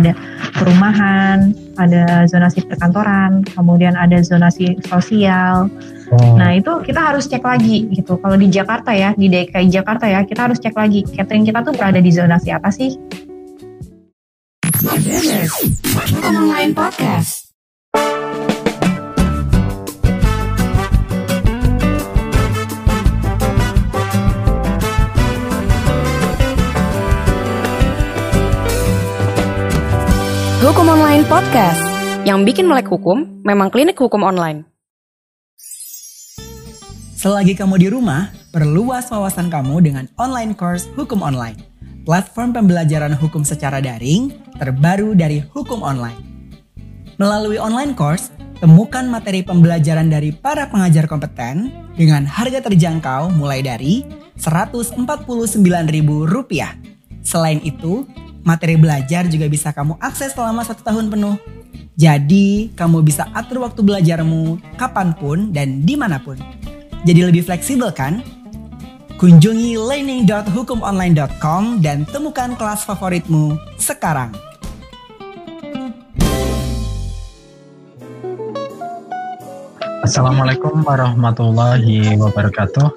ada perumahan, ada zonasi perkantoran, kemudian ada zonasi sosial. Oh. Nah itu kita harus cek lagi gitu. Kalau di Jakarta ya, di DKI Jakarta ya, kita harus cek lagi catering kita tuh berada di zonasi apa sih? Online Podcast. Hukum Online Podcast. Yang bikin melek hukum memang klinik hukum online. Selagi kamu di rumah, perluas wawasan kamu dengan online course Hukum Online. Platform pembelajaran hukum secara daring terbaru dari Hukum Online. Melalui online course, temukan materi pembelajaran dari para pengajar kompeten dengan harga terjangkau mulai dari Rp149.000. Selain itu, Materi belajar juga bisa kamu akses selama satu tahun penuh. Jadi, kamu bisa atur waktu belajarmu kapan pun dan di mana pun. Jadi lebih fleksibel kan? Kunjungi learning.hukumonline.com dan temukan kelas favoritmu sekarang. Assalamualaikum warahmatullahi wabarakatuh.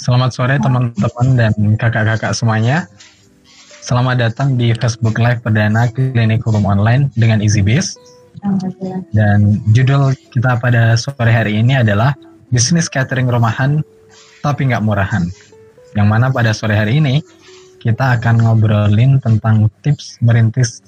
Selamat sore teman-teman dan kakak-kakak semuanya. Selamat datang di Facebook Live perdana Klinik Hukum Online dengan EasyBiz. Dan judul kita pada sore hari ini adalah bisnis catering rumahan tapi nggak murahan. Yang mana pada sore hari ini kita akan ngobrolin tentang tips merintis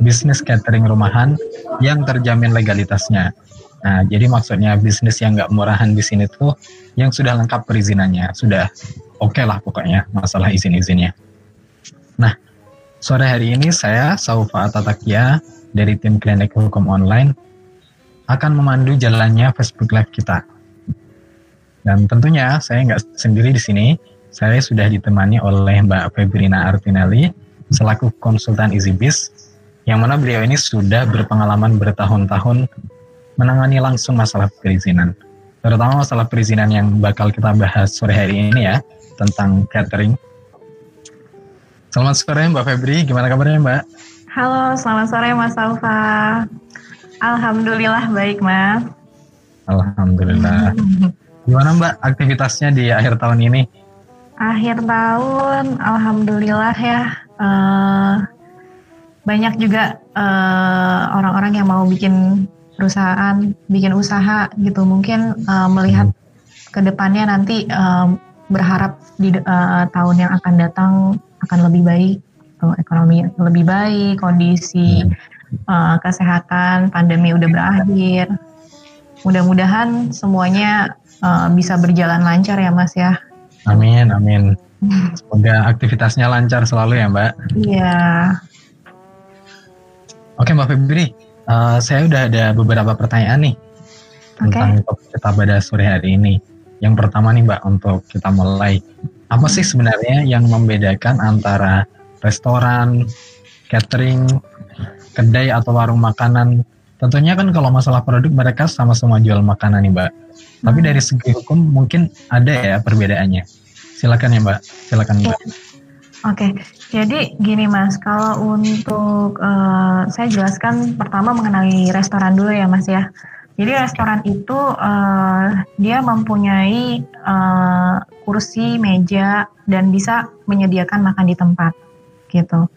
bisnis catering rumahan yang terjamin legalitasnya. Nah, jadi maksudnya bisnis yang nggak murahan di sini tuh yang sudah lengkap perizinannya, sudah oke okay lah pokoknya masalah izin-izinnya. Nah, sore hari ini saya, Saufa Atatakia, dari tim Klinik Hukum Online, akan memandu jalannya Facebook Live kita. Dan tentunya saya nggak sendiri di sini, saya sudah ditemani oleh Mbak Febrina Artinelli, selaku konsultan EasyBiz, yang mana beliau ini sudah berpengalaman bertahun-tahun menangani langsung masalah perizinan. Terutama masalah perizinan yang bakal kita bahas sore hari ini ya, tentang catering Selamat sore Mbak Febri, gimana kabarnya Mbak? Halo, selamat sore Mas Alfa. Alhamdulillah baik Mas. Alhamdulillah. Gimana Mbak aktivitasnya di akhir tahun ini? Akhir tahun, Alhamdulillah ya. Uh, banyak juga uh, orang-orang yang mau bikin perusahaan, bikin usaha gitu. Mungkin uh, melihat hmm. ke depannya nanti uh, berharap di uh, tahun yang akan datang akan lebih baik, uh, ekonomi lebih baik, kondisi uh, kesehatan, pandemi udah berakhir. Mudah-mudahan semuanya uh, bisa berjalan lancar ya Mas ya. Amin, amin. Semoga aktivitasnya lancar selalu ya Mbak. Iya. Oke Mbak Febri, uh, saya udah ada beberapa pertanyaan nih tentang okay. kita pada sore hari ini. Yang pertama nih Mbak, untuk kita mulai apa sih sebenarnya yang membedakan antara restoran, catering, kedai atau warung makanan? Tentunya kan kalau masalah produk mereka sama-sama jual makanan nih Mbak. Tapi dari segi hukum mungkin ada ya perbedaannya. Silakan ya Mbak, silakan Mbak. Oke, jadi gini Mas, kalau untuk uh, saya jelaskan pertama mengenai restoran dulu ya Mas ya. Jadi restoran itu uh, dia mempunyai uh, kursi, meja, dan bisa menyediakan makan di tempat, gitu.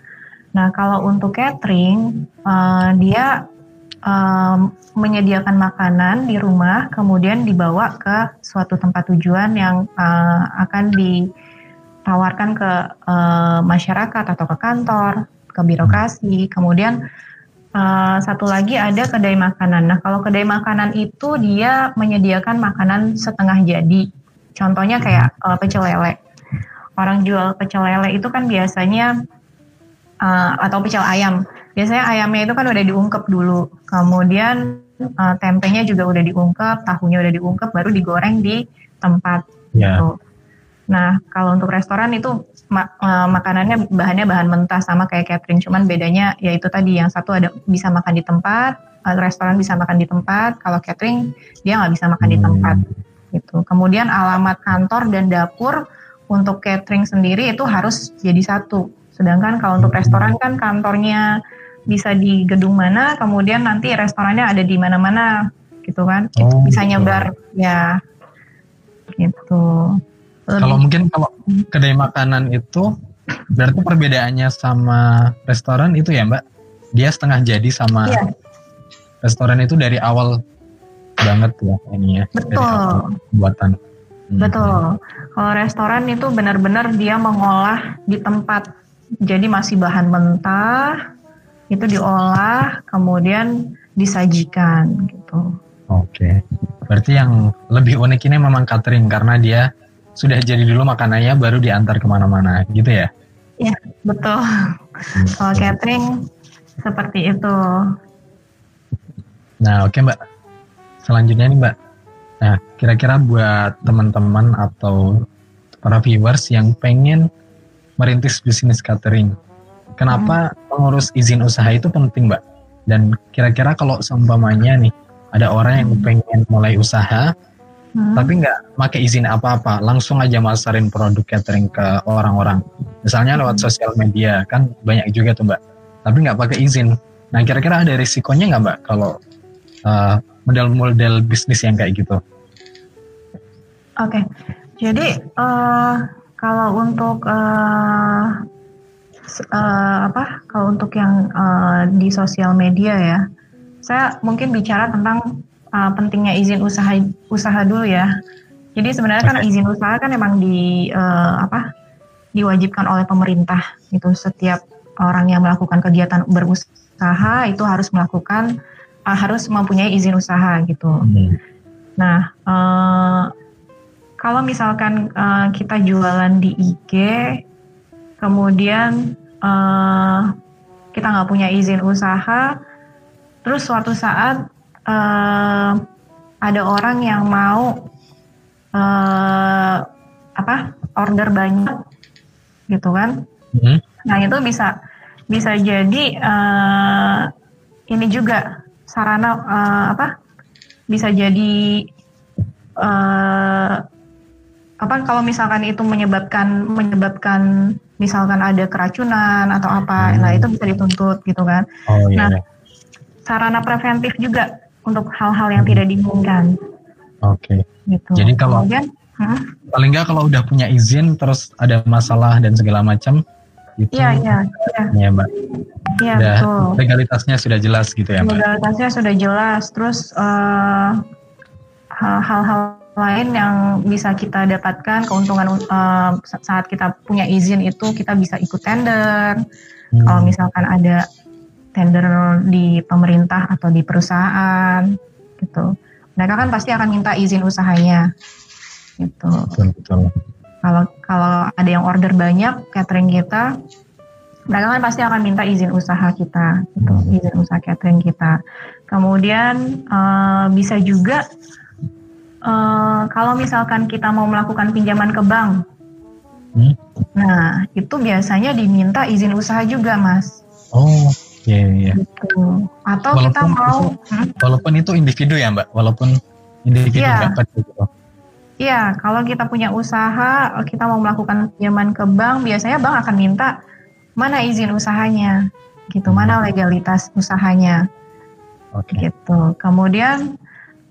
Nah kalau untuk catering, uh, dia um, menyediakan makanan di rumah, kemudian dibawa ke suatu tempat tujuan yang uh, akan ditawarkan ke uh, masyarakat atau ke kantor, ke birokrasi, kemudian Uh, satu lagi ada kedai makanan. Nah, kalau kedai makanan itu dia menyediakan makanan setengah jadi. Contohnya kayak uh, pecel lele. Orang jual pecel lele itu kan biasanya uh, atau pecel ayam. Biasanya ayamnya itu kan udah diungkep dulu. Kemudian uh, tempenya juga udah diungkep, tahunya udah diungkep, baru digoreng di tempat. Yeah. Gitu. Nah, kalau untuk restoran itu mak uh, makanannya bahannya bahan mentah sama kayak catering, cuman bedanya yaitu tadi yang satu ada bisa makan di tempat, uh, restoran bisa makan di tempat, kalau catering dia nggak bisa makan di tempat. Gitu. Kemudian alamat kantor dan dapur untuk catering sendiri itu harus jadi satu Sedangkan kalau untuk restoran kan kantornya bisa di gedung mana, kemudian nanti restorannya ada di mana-mana, gitu kan? Oh, bisa gitu. nyebar, ya, gitu. Kalau Lebih- mungkin kalau kedai makanan itu berarti perbedaannya sama restoran itu ya Mbak, dia setengah jadi sama Iya. restoran itu dari awal banget ya ininya. Dari Betul. pembuatan. Hmm. Betul. Kalau restoran itu benar-benar dia mengolah di tempat. Jadi masih bahan mentah, itu diolah, kemudian disajikan gitu. Oke. Berarti yang lebih unik ini memang catering karena dia sudah jadi dulu makanannya baru diantar ke mana-mana gitu ya? Betul. Kalau catering seperti itu. Nah oke Mbak. Selanjutnya nih Mbak. Nah kira-kira buat teman-teman atau para viewers yang pengen merintis bisnis catering. Kenapa mengurus izin usaha itu penting Mbak? Dan kira-kira kalau seumpamanya nih ada orang yang pengen mulai usaha Hmm. tapi nggak pakai izin apa-apa, langsung aja masarin produk catering ke orang-orang. Misalnya lewat sosial media kan banyak juga tuh mbak, tapi nggak pakai izin. Nah kira-kira ada risikonya nggak mbak kalau uh, model-model bisnis yang kayak gitu? Oke, jadi eh, kalau untuk s- eh, apa? Kalau untuk yang eh, di sosial media ya, saya mungkin bicara tentang eh, pentingnya izin usaha usaha dulu ya. Jadi sebenarnya kan izin usaha kan emang di eh, apa? Diwajibkan oleh pemerintah itu setiap orang yang melakukan kegiatan berusaha itu harus melakukan eh, harus mempunyai izin usaha gitu. Nah, eh, kalau misalkan eh, kita jualan di IG, kemudian eh, kita nggak punya izin usaha, terus suatu saat eh, ada orang yang mau eh, apa order banyak, gitu kan? Hmm. Nah itu bisa bisa jadi eh, ini juga sarana eh, apa bisa jadi eh, apa kalau misalkan itu menyebabkan menyebabkan misalkan ada keracunan atau apa, Hmm. nah itu bisa dituntut gitu kan. Oh iya. Nah. iya. Sarana preventif juga untuk hal-hal yang tidak diinginkan Oke. gitu. Jadi kalau- kemudian Hmm, Paling nggak kalau udah punya izin terus ada masalah dan segala macam itu iya iya iya ya mbak. iya betul. legalitasnya sudah jelas gitu ya mbak. Legalitasnya sudah jelas, terus eh, hal-hal lain yang bisa kita dapatkan keuntungan eh, saat kita punya izin itu kita bisa ikut tender. Hmm. Kalau misalkan ada tender di pemerintah atau di perusahaan, gitu, mereka kan pasti akan minta izin usahanya, gitu. Betul betul. Kalau kalau ada yang order banyak catering kita, mereka kan pasti akan minta izin usaha kita, gitu, izin usaha catering kita. Kemudian eh, bisa juga eh, kalau misalkan kita mau melakukan pinjaman ke bank, Hmm. nah itu biasanya diminta izin usaha juga, mas. Oh iya iya. Gitu. Atau kita Walaupun mau, itu- Hmm, Walaupun itu individu ya mbak, walaupun individu nggak pada gitu. Iya, kalau kita punya usaha, kita mau melakukan pinjaman ke bank, biasanya bank akan minta mana izin usahanya, gitu, mana legalitas usahanya, Oke. gitu. Kemudian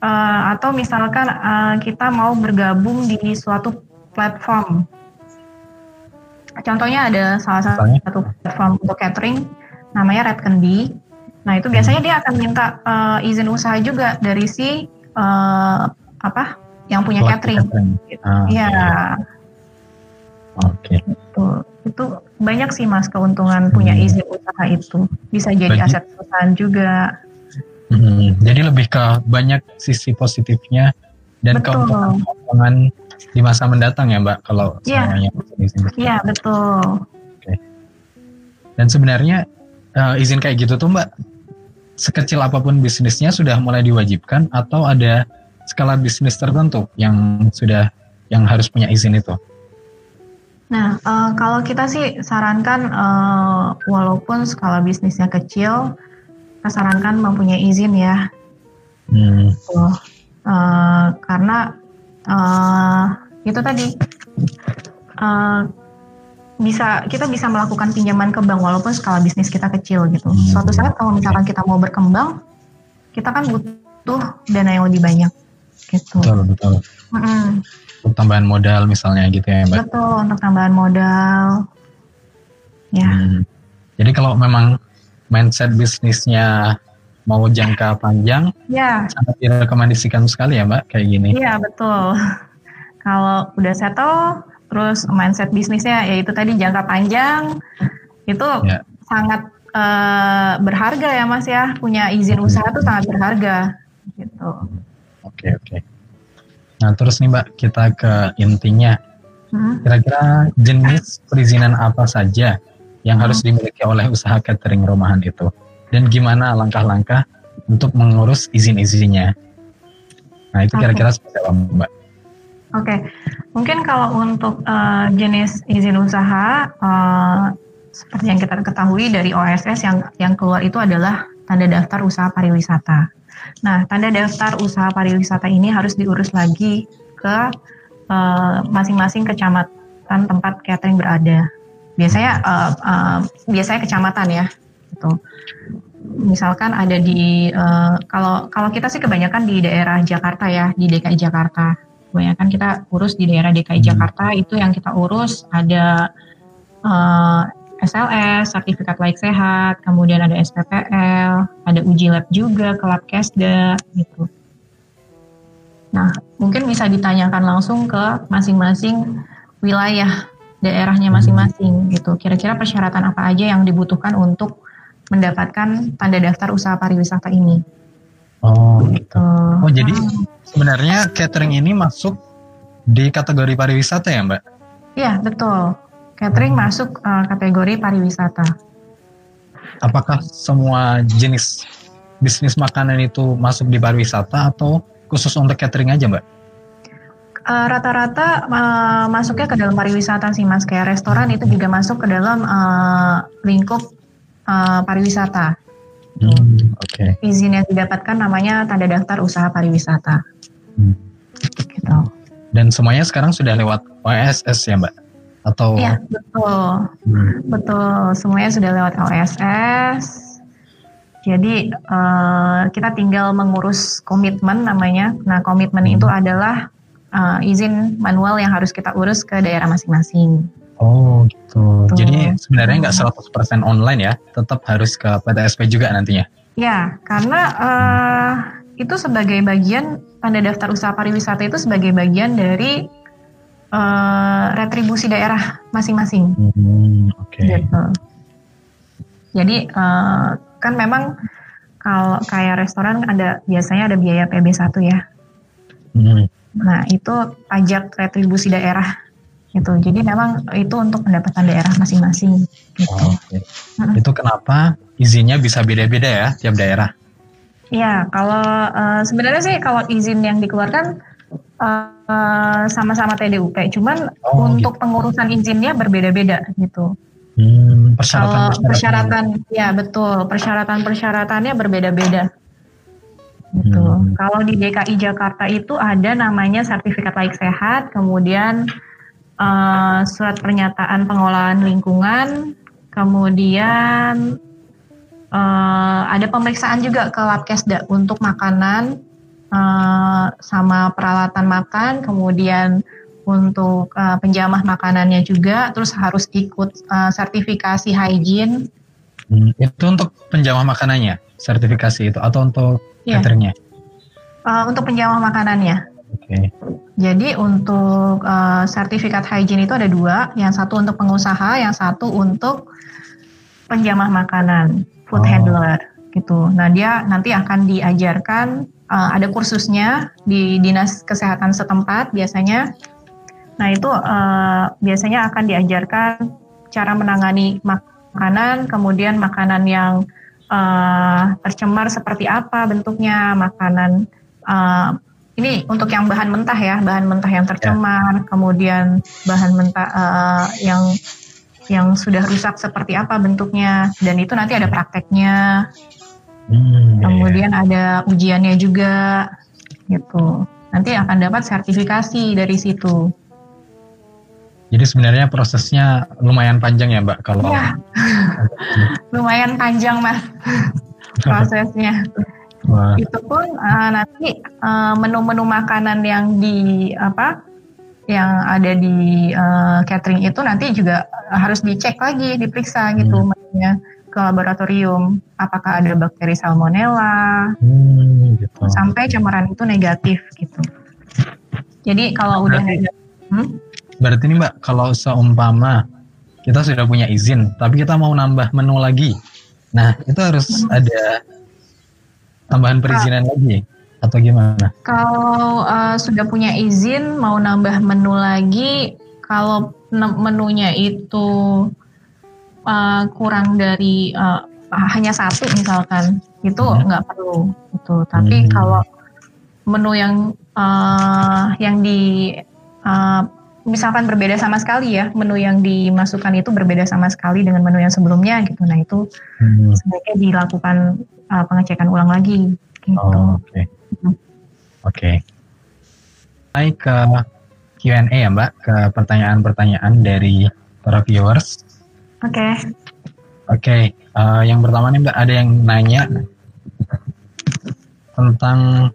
eh, atau misalkan eh, kita mau bergabung di suatu platform, contohnya ada salah satu platform untuk catering, namanya Red Candy. Nah itu biasanya dia akan minta eh, izin usaha juga dari si eh, apa yang punya Pelaku catering. Ah, Iya, Oke. itu itu banyak sih mas keuntungan punya Hmm. izin usaha itu. Bisa jadi Bagi- aset perusahaan juga. Hmm, Jadi lebih ke banyak sisi positifnya dan keuntungan-keuntungan di masa mendatang ya mbak kalau Iya. semuanya. Iya betul. Dan sebenarnya eh, izin kayak gitu tuh mbak, sekecil apa pun bisnisnya sudah mulai diwajibkan atau ada skala bisnis tertentu yang sudah yang harus punya izin itu? Nah eh, kalau kita sih sarankan eh, walaupun skala bisnisnya kecil, kita sarankan mempunyai izin ya. Hmm. Eh, karena eh, itu tadi eh, bisa kita bisa melakukan pinjaman ke bank walaupun skala bisnis kita kecil gitu. Suatu saat kalau misalkan kita mau berkembang, kita kan butuh dana yang lebih banyak gitu. Betul, betul. Mm-mm. Untuk tambahan modal misalnya gitu ya Mbak. Betul untuk tambahan modal. Ya. Hmm. Jadi kalau memang mindset bisnisnya mau jangka panjang, Ya, sangat direkomendasikan sekali ya Mbak kayak gini. iya betul. Kalau udah settle, terus mindset bisnisnya yaitu tadi jangka panjang, itu Ya. sangat eh, berharga ya Mas ya. Punya izin usaha tuh sangat berharga. Gitu. Oke oke. Nah terus nih Mbak kita ke intinya. Hmm. Kira-kira jenis perizinan apa saja yang harus dimiliki oleh usaha catering rumahan itu? Dan gimana langkah-langkah untuk mengurus izin-izinnya? Nah itu kira-kira seperti apa Mbak? Oke, mungkin kalau untuk eh, jenis izin usaha, eh, seperti yang kita ketahui dari OSS yang yang keluar itu adalah tanda daftar usaha pariwisata. Nah, tanda daftar usaha pariwisata ini harus diurus lagi ke eh, masing-masing kecamatan tempat catering berada. Biasanya eh, eh, biasanya kecamatan ya, gitu. Misalkan ada di eh, kalau kalau kita sih kebanyakan di daerah Jakarta ya, di DKI Jakarta kebanyakan kita urus di daerah DKI Hmm. Jakarta itu yang kita urus ada eh, SLS, sertifikat layak sehat, kemudian ada SPPL, ada uji lab juga ke lab Kesda gitu. Nah, mungkin bisa ditanyakan langsung ke masing-masing wilayah daerahnya masing-masing gitu. Kira-kira persyaratan apa aja yang dibutuhkan untuk mendapatkan tanda daftar usaha pariwisata ini? Oh gitu. Gitu. Oh jadi sebenarnya catering ini masuk di kategori pariwisata ya Mbak? Iya, betul. Catering masuk uh, kategori pariwisata. Apakah semua jenis bisnis makanan itu masuk di pariwisata atau khusus untuk catering aja Mbak? Uh, Rata-rata uh, masuknya ke dalam pariwisata sih, Mas. Kayak restoran itu juga masuk ke dalam uh, lingkup uh, pariwisata. Hmm, Oke. Izin yang didapatkan namanya tanda daftar usaha pariwisata. Hmm. Gitu. Dan semuanya sekarang sudah lewat OSS ya Mbak? Atau Iya, betul. Hmm, Betul, semuanya sudah lewat LSS. Jadi eh, kita tinggal mengurus komitmen namanya. Nah komitmen itu adalah eh, izin manual yang harus kita urus ke daerah masing-masing. Oh gitu. Betul. Jadi sebenarnya nggak 100% online ya, tetap harus ke PTSP juga nantinya. Ya, karena eh, itu sebagai bagian tanda daftar usaha pariwisata itu sebagai bagian dari eh, retribusi daerah masing-masing. Hmm, Oke. Gitu. Jadi eh, kan memang kalau kayak restoran ada biasanya ada biaya PB1 ya. Hmm, Nah, itu pajak retribusi daerah gitu. Jadi memang itu untuk pendapatan daerah masing-masing gitu. oh, Oke. Mm. Itu kenapa izinnya bisa beda-beda ya tiap daerah? Iya, kalau eh, sebenarnya sih kalau izin yang dikeluarkan eh, sama-sama TDUP, cuman Oh, untuk pengurusan izinnya berbeda-beda gitu. Hmm, Kalau persyaratan persyaratan, ya betul, persyaratan-persyaratannya berbeda-beda. Gitu. Hmm. Kalau di DKI Jakarta itu ada namanya sertifikat layak sehat, kemudian eh, surat pernyataan pengelolaan lingkungan, kemudian eh, ada pemeriksaan juga ke Labkesda untuk makanan eh, sama peralatan makan, kemudian untuk eh, penjamah makanannya juga, terus harus ikut eh, sertifikasi hygiene. Hmm, itu untuk penjamah makanannya, sertifikasi itu atau untuk Iya. cateringnya? Eh, untuk penjamah makanannya. Jadi untuk eh, sertifikat hygiene itu ada dua, yang satu untuk pengusaha, yang satu untuk penjamah makanan, food Oh. handler gitu. Nah dia nanti akan diajarkan, eh, ada kursusnya di dinas kesehatan setempat biasanya. Nah itu eh, biasanya akan diajarkan cara menangani makanan, kemudian makanan yang eh, tercemar seperti apa bentuknya, makanan eh, ini untuk yang bahan mentah ya, bahan mentah yang tercemar, kemudian bahan mentah eh, yang yang sudah rusak seperti apa bentuknya, dan itu nanti ada prakteknya, Hmm, iya, kemudian ada ujiannya juga, gitu. Nanti akan dapat sertifikasi dari situ. Jadi sebenarnya prosesnya lumayan panjang ya Mbak kalau Iya. Lumayan panjang mas prosesnya. Wah, Itu pun eh, nanti eh, menu-menu makanan yang di apa yang ada di eh, catering itu nanti juga harus dicek lagi, diperiksa gitu Hmm. menunya ke laboratorium apakah ada bakteri salmonella hmm, gitu. sampai cemaran itu negatif gitu. Jadi kalau udah Berarti- hmm? Berarti nih Mbak, kalau seumpama kita sudah punya izin, tapi kita mau nambah menu lagi, nah itu harus ada tambahan perizinan lagi atau gimana? Kalau uh, sudah punya izin mau nambah menu lagi, kalau menunya itu uh, kurang dari uh, hanya satu misalkan, itu Hmm. nggak perlu. Itu. Tapi Hmm. kalau menu yang uh, yang di uh, misalkan berbeda sama sekali ya, menu yang dimasukkan itu berbeda sama sekali dengan menu yang sebelumnya gitu. Nah itu Hmm, sebaiknya dilakukan uh, pengecekan ulang lagi. Gitu. Oh, oke. Hmm. Oke. Naik ke Q&A ya Mbak, ke pertanyaan-pertanyaan dari para viewers. Oke. Oke, eh, yang pertama nih Mbak, ada yang nanya tentang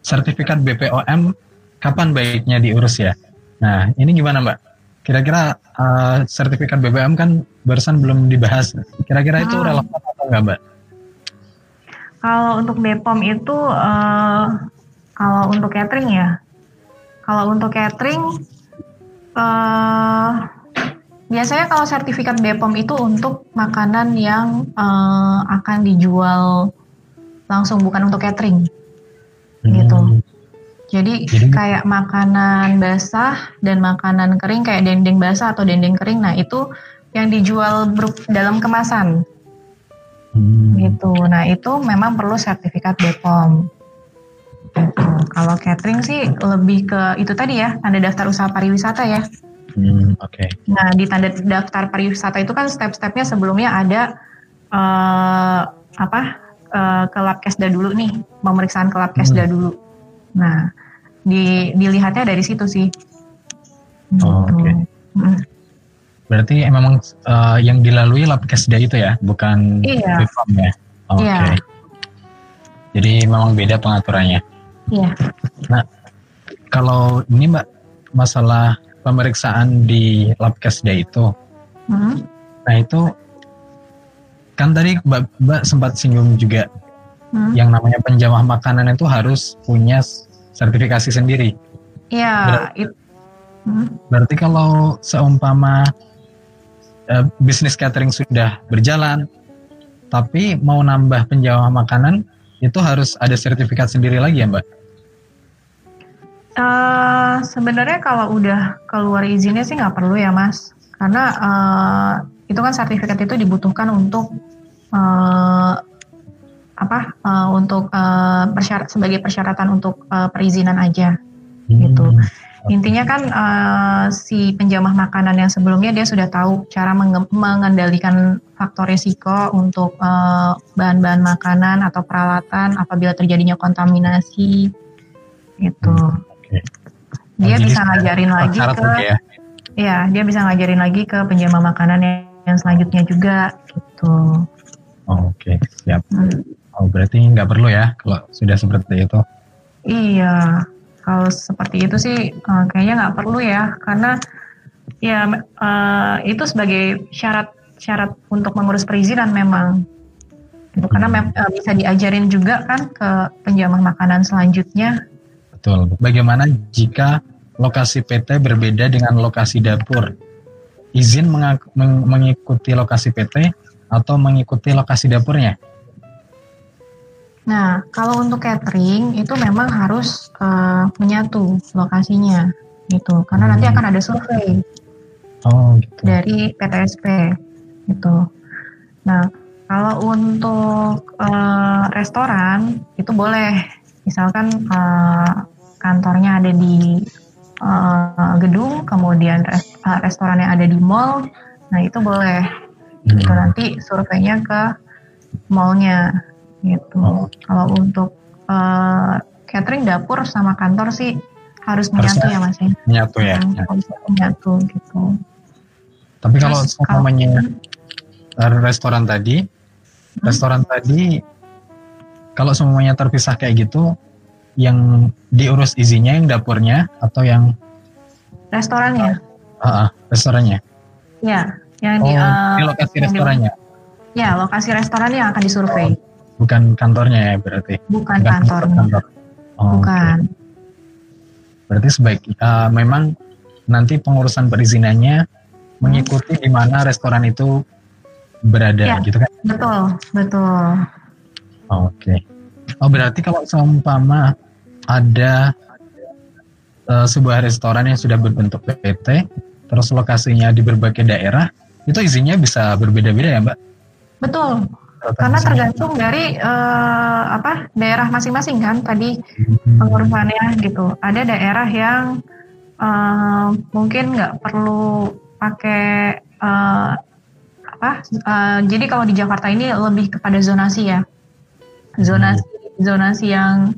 sertifikat BPOM kapan baiknya diurus ya? Nah, ini gimana Mbak? Kira-kira eh, sertifikat BPOM kan barusan belum dibahas. Kira-kira itu Ah. relevan atau enggak Mbak? Kalau untuk BPOM itu eh, kalau untuk catering ya. Kalau untuk catering eh biasanya kalau sertifikat BPOM itu untuk makanan yang eh, akan dijual langsung bukan untuk catering. Gitu. Hmm, Jadi, Jadi- kayak makanan basah dan makanan kering kayak dendeng basah atau dendeng kering. Nah, itu yang dijual dalam kemasan hmm, gitu. Nah itu memang perlu sertifikat BPOM. Gitu. Kalau catering sih lebih ke itu tadi ya, tanda daftar usaha pariwisata ya. hmm, Oke. Nah di tanda daftar pariwisata itu kan step-stepnya sebelumnya ada eh, apa eh, ke Labkesda dulu nih, pemeriksaan ke Labkesda dulu. Nah di dilihatnya dari situ sih. Oh, Gitu. oke. Mm. Berarti memang eh, yang dilalui Labkesda itu ya, bukan Iya. Ya? Oke. Iya. Jadi memang beda pengaturannya. Iya. Kalau ini Mbak, masalah pemeriksaan di Labkesda itu, Mm. nah itu kan tadi Mbak, Mbak sempat singgung juga Mm. yang namanya penjamah makanan itu harus punya sertifikasi sendiri. Iya. Berarti- it- Mm. Berarti kalau seumpama eh, bisnis catering sudah berjalan, tapi mau nambah penjamah makanan, itu harus ada sertifikat sendiri lagi ya Mbak? Eh, sebenarnya kalau udah keluar izinnya sih nggak perlu ya mas, karena eh, itu kan sertifikat itu dibutuhkan untuk eh, apa? eh, untuk eh, persyarat sebagai persyaratan untuk eh, perizinan aja. Gitu. Hmm, Intinya kan eh, si penjamah makanan yang sebelumnya dia sudah tahu cara menge- mengendalikan faktor risiko untuk eh, bahan-bahan makanan atau peralatan apabila terjadinya kontaminasi gitu. Oke. Dia Jadi bisa ngajarin lagi ke gitu ya? ya, dia bisa ngajarin lagi ke penjamah makanan yang, yang selanjutnya juga gitu. Oke, siap. Hmm. Oh, berarti nggak perlu ya kalau sudah seperti itu. Iya, kalau seperti itu sih eh, kayaknya nggak perlu ya, karena ya eh, itu sebagai syarat syarat untuk mengurus perizinan memang. Gitu, karena mem- eh, bisa diajarin juga kan ke penjamah makanan selanjutnya. Betul. Bagaimana jika lokasi PT berbeda dengan lokasi dapur? Izin meng- mengikuti lokasi PT atau mengikuti lokasi dapurnya? Nah, kalau untuk catering itu memang harus eh, menyatu lokasinya gitu, karena nanti Hmm. akan ada survei. Oh, gitu. dari PTSP gitu. Nah, kalau untuk eh, restoran itu boleh, misalkan eh, kantornya ada di eh, gedung, kemudian res- eh, restoran yang ada di mall, nah itu boleh. Gitu. Hmm. Nanti surveinya ke mallnya gitu. Oh. Kalau untuk eh, catering dapur sama kantor sih harus menyatu Harusnya ya mas ya. Menyatu ya. Hmm, Ya. menyatu gitu. Tapi kalau kalau- umpamanya eh, restoran tadi, Hmm. restoran tadi kalau semuanya terpisah kayak gitu, yang diurus izinnya yang dapurnya atau yang Restorannya, ah, ah, restorannya? ya, yang Oh, di, eh, di lokasi yang di- restorannya, ya lokasi restorannya yang akan disurvei, bukan kantornya ya berarti? bukan Bukan kantornya, kantor. Oh, bukan. Berarti sebaik eh, memang nanti pengurusan perizinannya mengikuti di mana restoran itu berada, Ya. gitu kan? Betul, betul. Oke. Oh berarti kalau seumpama ada eh, sebuah restoran yang sudah berbentuk PT, terus lokasinya di berbagai daerah, itu izinnya bisa berbeda-beda ya Mbak? Betul, karena tergantung dari eh, apa daerah masing-masing kan tadi pengurusannya gitu. Ada daerah yang eh, mungkin nggak perlu pakai eh, apa? eh, jadi kalau di Jakarta ini lebih kepada zonasi ya, zonasi zonasi yang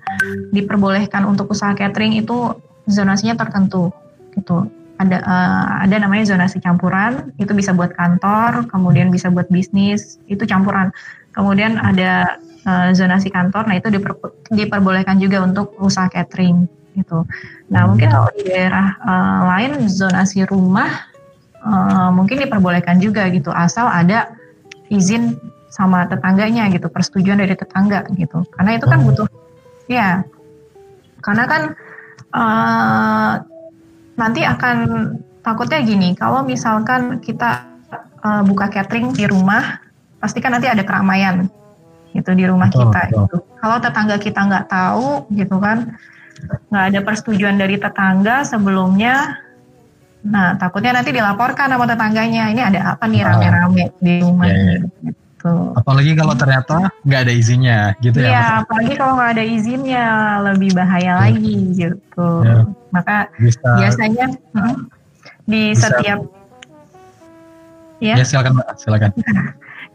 diperbolehkan untuk usaha catering itu zonasinya tertentu gitu. Ada eh, ada namanya zonasi campuran, itu bisa buat kantor, kemudian bisa buat bisnis, itu campuran. Kemudian ada eh, zonasi kantor, nah itu diper- diperbolehkan juga untuk usaha catering gitu. Nah mungkin kalau di daerah eh, lain zonasi rumah eh, mungkin diperbolehkan juga gitu, asal ada izin sama tetangganya gitu, persetujuan dari tetangga gitu. Karena itu kan Oh. butuh, ya, karena kan eh, nanti akan takutnya gini, kalau misalkan kita eh, buka catering di rumah, pasti kan nanti ada keramaian gitu di rumah Betul, kita. betul. Gitu. Kalau tetangga kita nggak tahu gitu kan, nggak ada persetujuan dari tetangga sebelumnya, nah takutnya nanti dilaporkan sama tetangganya, ini ada apa nih rame-rame di rumah Iya, iya. Gitu. Apalagi kalau ternyata nggak ada izinnya, gitu ya? Iya, apalagi kalau nggak ada izinnya lebih bahaya lagi gitu. Ya. Maka Bisa. biasanya di Bisa. setiap ya, Ya silakan Mbak, silakan.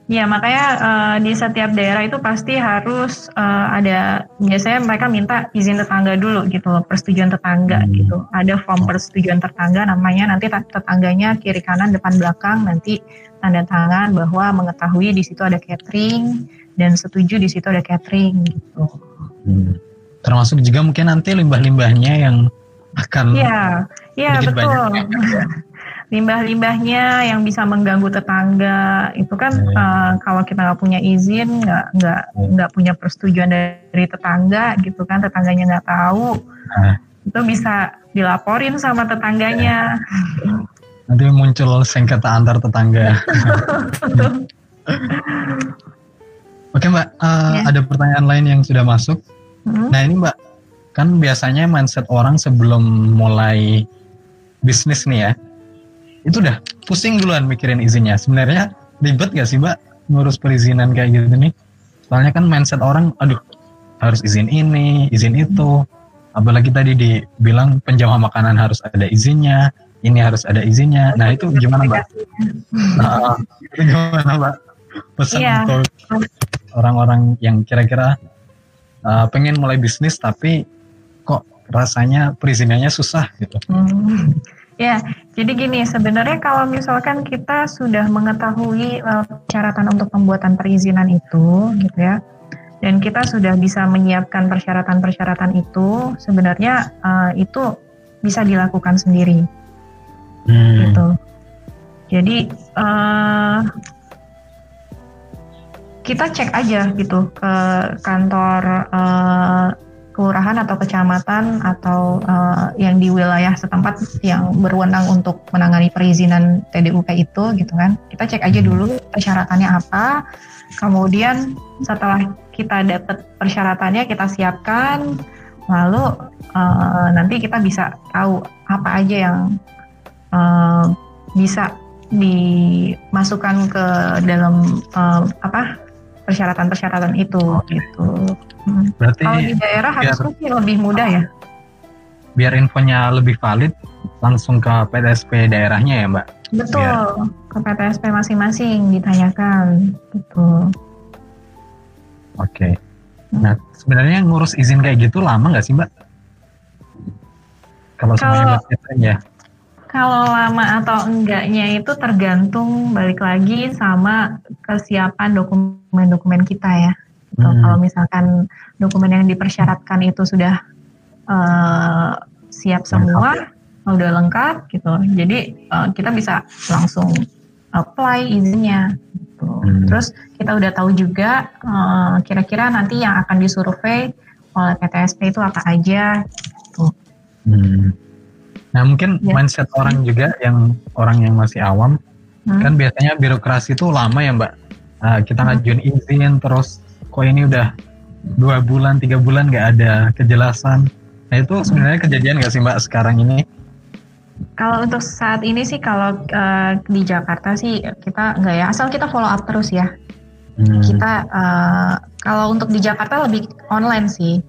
ya makanya eh, di setiap daerah itu pasti harus eh, ada biasanya mereka minta izin tetangga dulu gitu loh, persetujuan tetangga Hmm. gitu. Ada form persetujuan tetangga namanya nanti tet- tetangganya kiri kanan depan belakang nanti tanda tangan bahwa mengetahui di situ ada catering dan setuju di situ ada catering gitu. Hmm. Termasuk juga mungkin nanti limbah-limbahnya yang akan Iya, iya betul. banyak ya. Limbah-limbahnya yang bisa mengganggu tetangga itu kan Hmm. eh, kalau kita nggak punya izin, nggak nggak Hmm. nggak punya persetujuan dari tetangga gitu kan, tetangganya nggak tahu, Nah. itu bisa dilaporin sama tetangganya. nanti muncul sengketa antar tetangga. Oke Mbak, eh, Ya. ada pertanyaan lain yang sudah masuk. Hmm, Nah ini Mbak, kan biasanya mindset orang sebelum mulai bisnis nih ya, itu udah pusing duluan mikirin izinnya. Sebenarnya ribet gak sih Mbak ngurus perizinan kayak gitu nih? Soalnya kan mindset orang, aduh harus izin ini, izin itu. Apalagi tadi dibilang penjama makanan harus ada izinnya, ini harus ada izinnya. Nah itu gimana Mbak? Nah, itu gimana Mbak? Pesan Iya. untuk orang-orang yang kira-kira uh, pengen mulai bisnis tapi kok rasanya perizinannya susah gitu. Hmm. Ya, jadi gini, sebenarnya kalau misalkan kita sudah mengetahui eh, persyaratan untuk pembuatan perizinan itu, gitu ya, dan kita sudah bisa menyiapkan persyaratan-persyaratan itu, sebenarnya eh, itu bisa dilakukan sendiri, Hmm. gitu. Jadi eh, kita cek aja gitu ke kantor eh, kelurahan atau kecamatan atau eh, yang di wilayah setempat yang berwenang untuk menangani perizinan TDUP itu gitu kan. Kita cek aja dulu persyaratannya apa. Kemudian setelah kita dapat persyaratannya kita siapkan lalu eh, nanti kita bisa tahu apa aja yang eh, bisa dimasukkan ke dalam eh, apa persyaratan-persyaratan itu gitu. Hmm. Berarti Kalau di daerah biar- harusnya sih lebih mudah ya. biar infonya lebih valid langsung ke PTSP daerahnya ya Mbak. Betul. Ke PTSP masing-masing ditanyakan gitu. Oke. Nah sebenarnya ngurus izin kayak gitu lama nggak sih Mbak? Kalau semuanya ya? Kalau lama atau enggaknya itu tergantung balik lagi sama kesiapan dokumen-dokumen kita ya. Gitu. Hmm. Kalau misalkan dokumen yang dipersyaratkan itu sudah uh, siap semua, lengkap. udah lengkap gitu. Jadi uh, kita bisa langsung apply izinnya. Gitu. Hmm. Terus kita udah tahu juga uh, kira-kira nanti yang akan disurvey oleh PTSP itu apa aja. Gitu. Hmm. Nah mungkin ya. mindset orang juga yang orang yang masih awam hmm. kan biasanya birokrasi itu lama ya mbak. Uh, kita hmm. ngajuin izin terus kok ini udah dua bulan tiga bulan nggak ada kejelasan. Nah itu sebenarnya kejadian nggak sih mbak sekarang ini? Kalau untuk saat ini sih kalau uh, di Jakarta sih kita nggak ya asal kita follow up terus ya. Hmm. Kita uh, kalau untuk di Jakarta lebih online sih,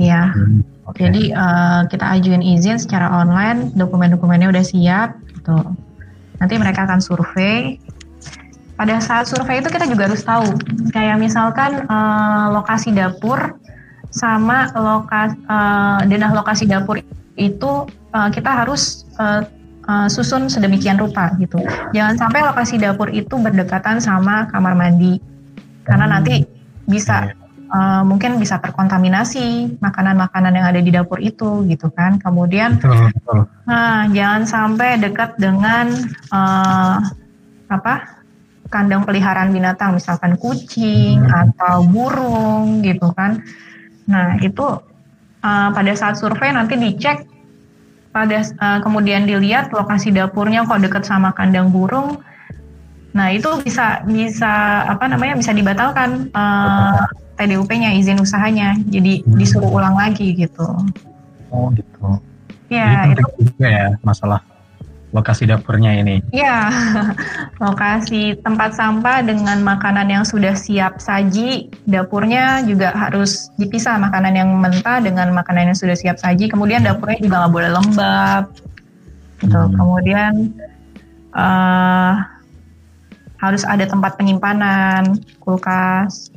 ya. Hmm, okay. Jadi uh, kita ajuin izin secara online, dokumen-dokumennya udah siap, gitu. Nanti mereka akan survei. Pada saat survei itu kita juga harus tahu, kayak misalkan uh, lokasi dapur sama lokasi uh, denah lokasi dapur itu uh, kita harus uh, uh, susun sedemikian rupa gitu. Jangan sampai lokasi dapur itu berdekatan sama kamar mandi karena hmm. nanti bisa uh, mungkin bisa terkontaminasi makanan-makanan yang ada di dapur itu gitu kan. Kemudian betul, betul. Nah, jangan sampai dekat dengan uh, apa? kandang peliharaan binatang misalkan kucing hmm. atau burung gitu kan. Nah, itu uh, pada saat survei nanti dicek pada uh, kemudian dilihat lokasi dapurnya kok dekat sama kandang burung nah itu bisa bisa apa namanya bisa dibatalkan uh, TDUP-nya izin usahanya jadi hmm. disuruh ulang lagi gitu oh gitu ya itu juga ya masalah lokasi dapurnya ini. Iya, lokasi tempat sampah dengan makanan yang sudah siap saji, dapurnya juga harus dipisah makanan yang mentah dengan makanan yang sudah siap saji. Kemudian dapurnya juga nggak boleh lembab, gitu. Hmm. Kemudian uh, harus ada tempat penyimpanan, kulkas.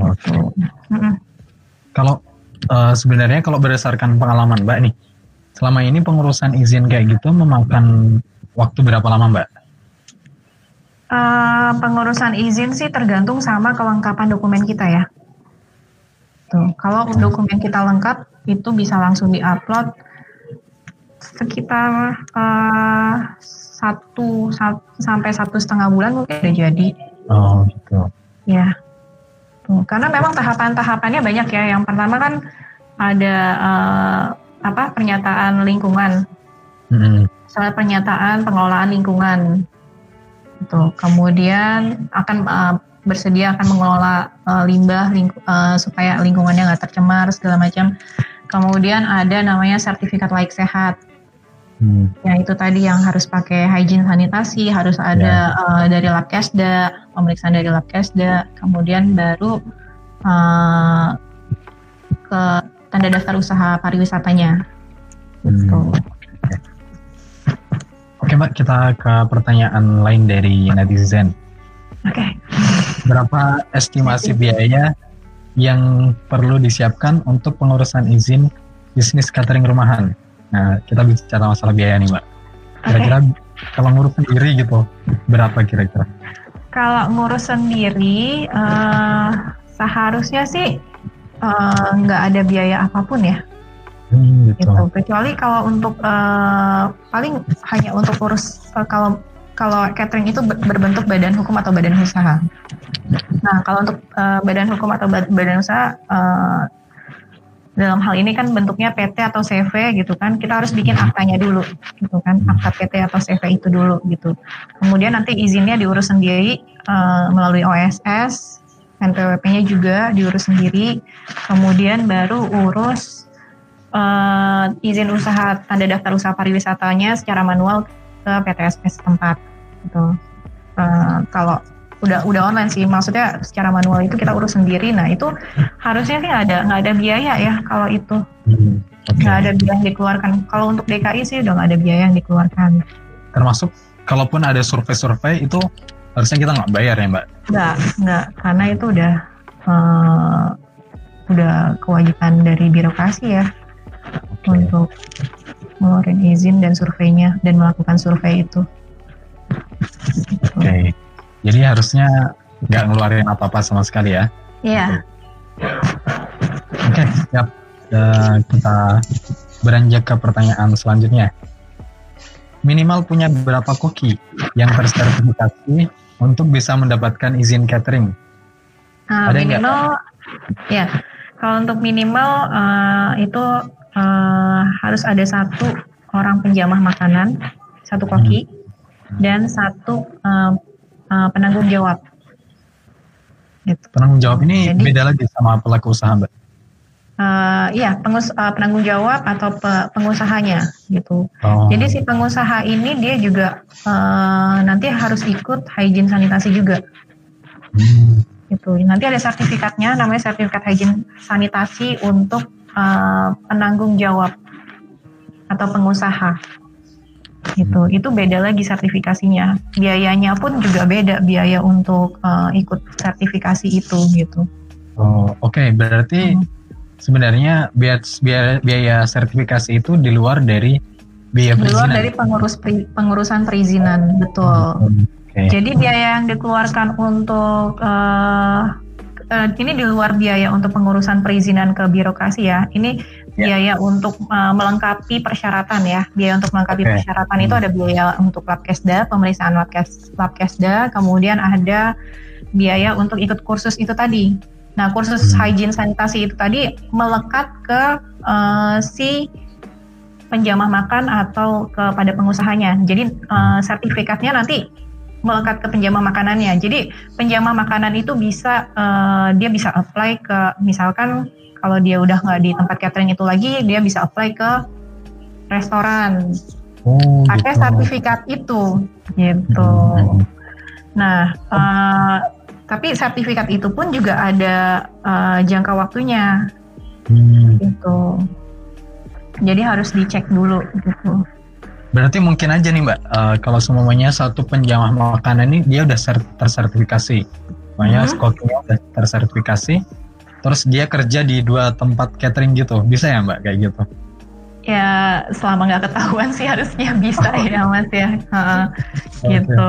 Oke. Okay. Kalau uh, sebenarnya kalau berdasarkan pengalaman Mbak nih Selama ini pengurusan izin kayak gitu memakan waktu berapa lama Mbak? Uh, pengurusan izin sih tergantung sama kelengkapan dokumen kita ya. Tuh, kalau dokumen kita lengkap itu bisa langsung diupload sekitar uh, satu, satu sampai satu setengah bulan mungkin udah jadi. Oh gitu. Ya. Tuh, karena memang tahapan-tahapannya banyak ya. Yang pertama kan ada uh, apa pernyataan lingkungan. Hmm. Soal pernyataan pengelolaan lingkungan. Itu. Kemudian akan uh, bersedia akan mengelola uh, limbah ling uh, supaya lingkungannya nggak tercemar segala macam. Kemudian ada namanya sertifikat laik sehat. Hmm. Ya itu tadi yang harus pakai hygiene sanitasi, harus ada ya. uh, dari lab kesda, pemeriksaan dari lab kesda, kemudian baru uh, ke tanda daftar usaha pariwisatanya. Gitu. Hmm. Oke mbak, kita ke pertanyaan lain dari netizen. Oke. Okay. Berapa estimasi biaya yang perlu disiapkan untuk pengurusan izin bisnis catering rumahan? Nah, kita bicara masalah biaya nih mbak. Kira-kira okay. kalau ngurus sendiri gitu, berapa kira-kira? Kalau ngurus sendiri, uh, seharusnya sih Eh, nggak uh, ada biaya apa pun ya. Hmm, gitu. gitu. Kecuali kalau untuk uh, paling hanya untuk urus uh, kalau kalau catering itu berbentuk badan hukum atau badan usaha. Nah, kalau untuk uh, badan hukum atau badan usaha uh, dalam hal ini kan bentuknya PT atau CV gitu kan, kita harus bikin aktanya dulu gitu kan, akta PT atau CV itu dulu gitu. Kemudian nanti izinnya diurus sendiri uh, melalui OSS NPWP-nya juga diurus sendiri. Kemudian baru urus uh, izin usaha tanda daftar usaha pariwisatanya secara manual ke PTSP setempat. Gitu. Uh, kalau udah udah online sih, maksudnya secara manual itu kita urus sendiri. Nah itu harusnya sih nggak ada nggak ada biaya ya kalau itu hmm, nggak okay. ada biaya yang dikeluarkan. Kalau untuk DKI sih udah nggak ada biaya yang dikeluarkan. Termasuk kalaupun ada survei-survei itu harusnya kita nggak bayar ya mbak? Nggak, nggak, karena itu udah uh, udah kewajiban dari birokrasi ya. okay. untuk ngeluarin izin dan surveinya dan melakukan survei itu. Oke, okay. Jadi harusnya nggak ngeluarin apa-apa sama sekali ya? Iya. Oke, okay, siap. Uh, kita beranjak ke pertanyaan selanjutnya. Minimal punya berapa koki yang tersertifikasi untuk bisa mendapatkan izin catering? Uh, Ada minimal, ya. Kalau untuk minimal uh, itu uh, harus ada satu orang penjamah makanan, satu koki, hmm. dan satu uh, uh, penanggung jawab. Gitu. Penanggung jawab ini Jadi, beda lagi sama pelaku usaha, Mbak? Uh, iya, pengus, uh, penanggung jawab atau pe, pengusahanya gitu. Oh. Jadi si pengusaha ini dia juga uh, nanti harus ikut hygiene sanitasi juga. Hmm gitu. Nanti ada sertifikatnya namanya sertifikat hygiene sanitasi untuk uh, penanggung jawab atau pengusaha. Gitu. Hmm. Itu beda lagi sertifikasinya. Biayanya pun juga beda biaya untuk uh, ikut sertifikasi itu gitu. Oh, oke. Okay. Berarti hmm. sebenarnya biaya, biaya biaya sertifikasi itu di luar dari biaya perizinan. Di luar dari pengurus pengurusan perizinan, betul. Hmm. Okay. Jadi biaya yang dikeluarkan untuk uh, uh, ini di luar biaya untuk pengurusan perizinan ke birokrasi ya. Ini. Biaya untuk uh, melengkapi persyaratan ya. Biaya untuk melengkapi okay. persyaratan hmm. itu ada biaya untuk labkesda, pemeriksaan labkes labkesda, kemudian ada biaya untuk ikut kursus itu tadi. Nah, kursus hmm. hygiene sanitasi itu tadi melekat ke uh, si penjamah makan atau kepada pengusahanya. Jadi uh, sertifikatnya nanti melekat ke penjama makanannya. Jadi penjama makanan itu bisa uh, dia bisa apply ke misalkan kalau dia udah nggak di tempat catering itu lagi, dia bisa apply ke restoran. Oh, pakai gitu. sertifikat itu, gitu. Hmm. Nah, uh, tapi sertifikat itu pun juga ada uh, jangka waktunya, hmm. gitu. Jadi harus dicek dulu, gitu. Berarti mungkin aja nih Mbak, uh, kalau semuanya satu penjamah makanan ini dia udah tersertifikasi, makanya hmm. skotnya udah tersertifikasi, terus dia kerja di dua tempat catering gitu, bisa ya Mbak kayak gitu? Ya selama nggak ketahuan sih harusnya bisa ya Mas ya, uh, gitu.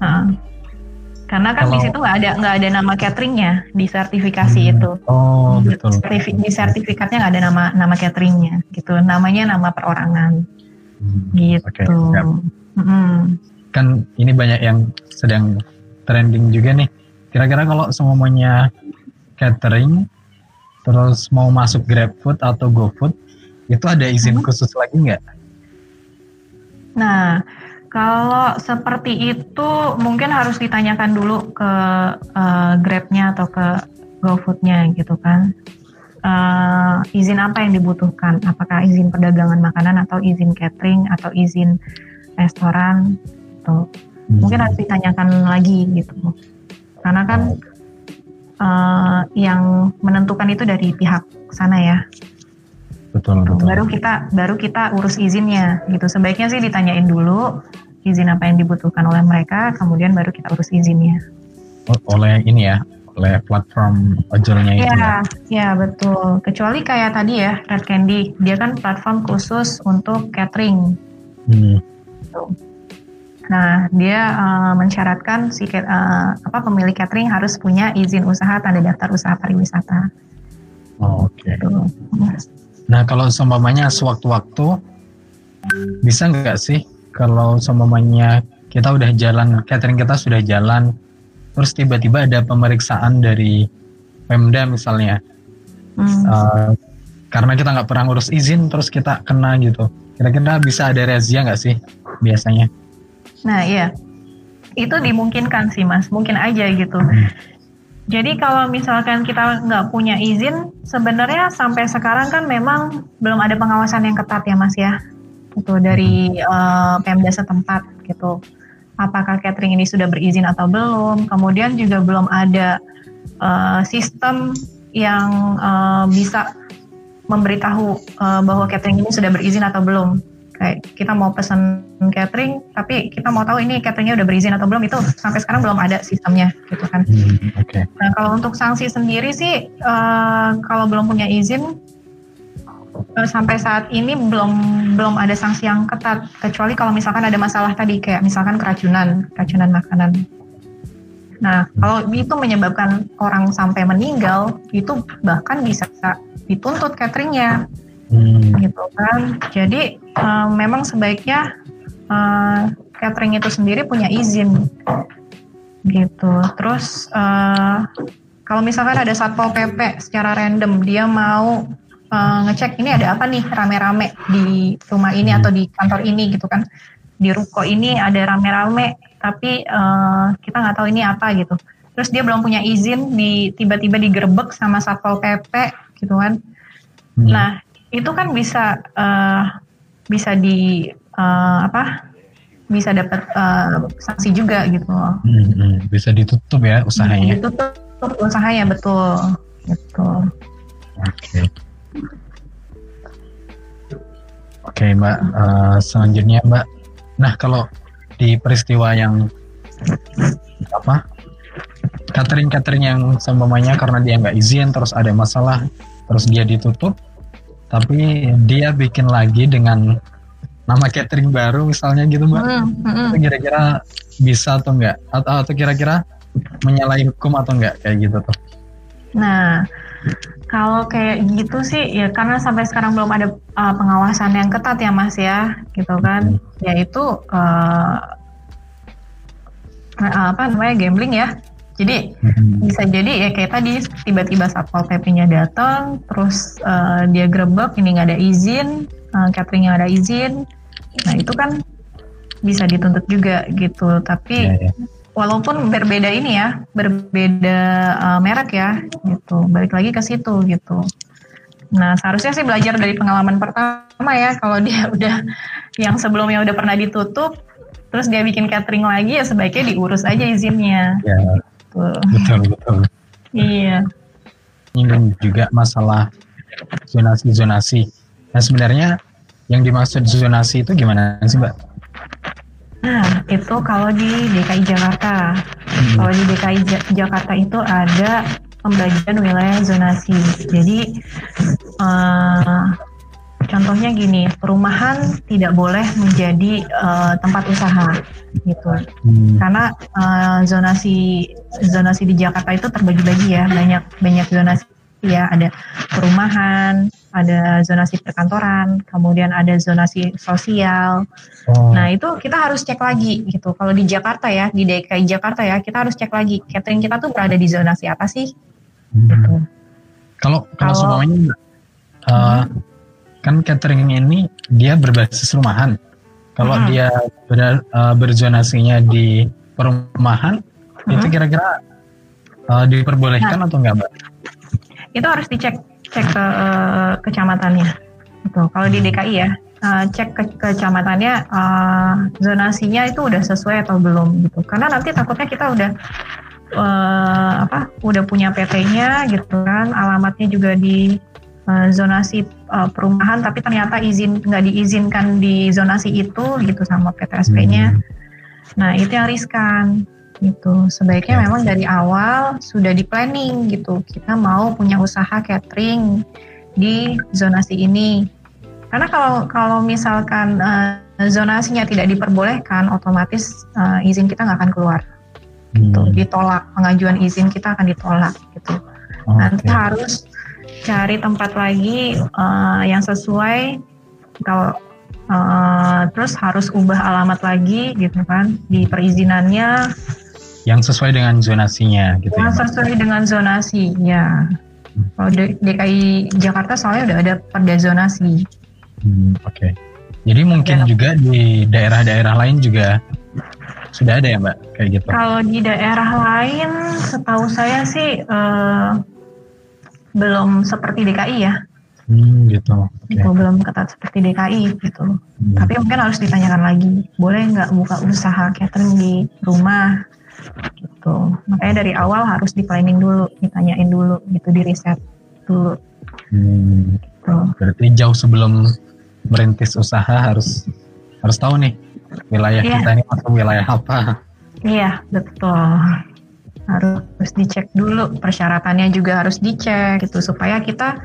Uh. Karena kan Kalau, di situ nggak ada nggak ada nama cateringnya di sertifikasi hmm, itu. Oh betul. Di sertifikatnya nggak ada nama nama cateringnya, gitu. Namanya nama perorangan. Hmm, gitu. Okay, hmm. Kan ini banyak yang sedang trending juga nih. Kira-kira kalau semuanya catering, terus mau masuk GrabFood atau GoFood, itu ada izin hmm. khusus lagi nggak? Nah, kalau seperti itu mungkin harus ditanyakan dulu ke uh, Grabnya atau ke GoFoodnya gitu kan uh, izin apa yang dibutuhkan? Apakah izin perdagangan makanan atau izin catering atau izin restoran? Tuh. Hmm. Mungkin harus ditanyakan lagi gitu. Karena kan uh, yang menentukan itu dari pihak sana ya. Betul, betul. Baru kita baru kita urus izinnya gitu. Sebaiknya sih ditanyain dulu izin apa yang dibutuhkan oleh mereka, kemudian baru kita urus izinnya. Oleh ini ya, oleh platform ojolnya itu ya. Ya, betul. Kecuali kayak tadi ya, Red Candy, dia kan platform khusus untuk catering. Hmm. Nah, dia uh, mensyaratkan si uh, apa pemilik catering harus punya izin usaha tanda daftar usaha pariwisata. Oh, Oke. Okay. Gitu. Nah, kalau seumpamanya sewaktu-waktu bisa nggak sih kalau seumpamanya kita udah jalan catering kita sudah jalan terus tiba-tiba ada pemeriksaan dari Pemda misalnya hmm. uh, karena kita nggak pernah ngurus izin terus kita kena gitu kira-kira bisa ada razia nggak sih biasanya nah iya. Itu dimungkinkan sih mas. Mungkin aja gitu. Jadi kalau misalkan kita nggak punya izin sebenarnya sampai sekarang kan memang belum ada pengawasan yang ketat ya mas ya. Itu dari uh, Pemda setempat gitu. Apakah catering ini sudah berizin atau belum. Kemudian juga belum ada uh, sistem yang uh, bisa memberitahu uh, bahwa catering ini sudah berizin atau belum. Kayak kita mau pesan catering, tapi kita mau tahu ini cateringnya udah berizin atau belum itu sampai sekarang belum ada sistemnya, gitu kan. Hmm, okay. Nah kalau untuk sanksi sendiri sih, uh, kalau belum punya izin, eh, sampai saat ini belum belum ada sanksi yang ketat kecuali kalau misalkan ada masalah tadi kayak misalkan keracunan keracunan makanan. Nah kalau itu menyebabkan orang sampai meninggal itu bahkan bisa dituntut cateringnya hmm. gitu kan. Jadi uh, memang sebaiknya uh, catering itu sendiri punya izin gitu. Terus uh, kalau misalkan ada satpol pp secara random dia mau uh, ngecek ini ada apa nih rame-rame di rumah ini atau di kantor ini gitu kan di ruko ini ada rame-rame tapi uh, kita nggak tahu ini apa gitu terus dia belum punya izin di tiba-tiba digerebek sama satpol pp gitu kan hmm. nah itu kan bisa uh, bisa di uh, apa bisa dapat uh, sanksi juga gitu. Hmm, hmm. bisa ditutup ya usahanya. Ditutup usahanya betul. Betul oke. Okay. oke okay, mbak. Uh, selanjutnya mbak. Nah kalau di peristiwa yang apa catering catering yang seumpamanya karena dia nggak izin terus ada masalah terus dia ditutup tapi dia bikin lagi dengan nama catering baru misalnya gitu mbak mm, mm. kira-kira bisa atau enggak atau atau kira-kira menyalahi hukum atau enggak kayak gitu tuh? Nah, kalau kayak gitu sih ya karena sampai sekarang belum ada uh, pengawasan yang ketat ya Mas ya, gitu kan. Hmm. Yaitu uh, apa namanya gambling ya. Jadi hmm. bisa jadi ya kayak tadi tiba-tiba satpol pp-nya datang, terus uh, dia grebek ini nggak ada izin, uh, cateringnya ada izin, nah itu kan bisa dituntut juga gitu. Tapi yeah, yeah walaupun berbeda ini ya, berbeda uh, merek ya, gitu. Balik lagi ke situ gitu. Nah, seharusnya sih belajar dari pengalaman pertama ya, kalau dia udah yang sebelumnya udah pernah ditutup, terus dia bikin catering lagi ya sebaiknya diurus aja izinnya. Ya, gitu. betul betul. Iya. Ini juga masalah zonasi-zonasi. Nah sebenarnya yang dimaksud zonasi itu gimana sih mbak? Nah, itu kalau di DKI Jakarta. Hmm. Kalau di DKI Jakarta itu ada pembagian wilayah zonasi. Jadi uh, contohnya gini, perumahan tidak boleh menjadi uh, tempat usaha gitu. Hmm. Karena uh, zonasi zonasi di Jakarta itu terbagi-bagi ya, banyak banyak zonasi ya, ada perumahan, ada zonasi perkantoran, kemudian ada zonasi sosial. Oh. Nah itu kita harus cek lagi gitu. Kalau di Jakarta ya, di DKI Jakarta ya, kita harus cek lagi catering kita tuh berada di zonasi apa sih? Hmm. Gitu. Kalau kalau semuanya uh, hmm. Kan catering ini dia berbasis rumahan. Kalau hmm. dia ber, uh, berzonasinya di perumahan, hmm. itu kira-kira uh, diperbolehkan nah, atau enggak, Mbak? Itu harus dicek cek ke uh, kecamatannya. Gitu. Kalau di DKI ya, uh, cek ke kecamatannya uh, zonasinya itu udah sesuai atau belum gitu. Karena nanti takutnya kita udah uh, apa? Udah punya PT-nya gitu kan, alamatnya juga di uh, zonasi uh, perumahan, tapi ternyata izin nggak diizinkan di zonasi itu gitu sama PTSP-nya. Hmm. Nah itu yang riskan gitu. Sebaiknya memang dari awal sudah di planning gitu. Kita mau punya usaha catering di zonasi ini. Karena kalau kalau misalkan uh, zonasinya tidak diperbolehkan, otomatis uh, izin kita nggak akan keluar. Gitu. Hmm. Ditolak pengajuan izin kita akan ditolak gitu. Okay. Nanti harus cari tempat lagi uh, yang sesuai. Kalau uh, terus harus ubah alamat lagi gitu kan di perizinannya yang sesuai dengan zonasinya gitu yang ya, sesuai dengan zonasi ya hmm. kalau DKI Jakarta soalnya udah ada perda zonasi hmm, oke okay. jadi mungkin ya. juga di daerah-daerah lain juga sudah ada ya mbak kayak gitu kalau di daerah lain setahu saya sih uh, belum seperti DKI ya Hmm, gitu. Okay. Itu belum ketat seperti DKI gitu. Hmm. Tapi mungkin harus ditanyakan lagi, boleh nggak buka usaha catering di rumah gitu makanya dari awal harus di planning dulu ditanyain dulu gitu di riset dulu hmm. gitu. berarti jauh sebelum merintis usaha harus harus tahu nih wilayah yeah. kita ini masuk wilayah apa iya betul harus dicek dulu persyaratannya juga harus dicek gitu supaya kita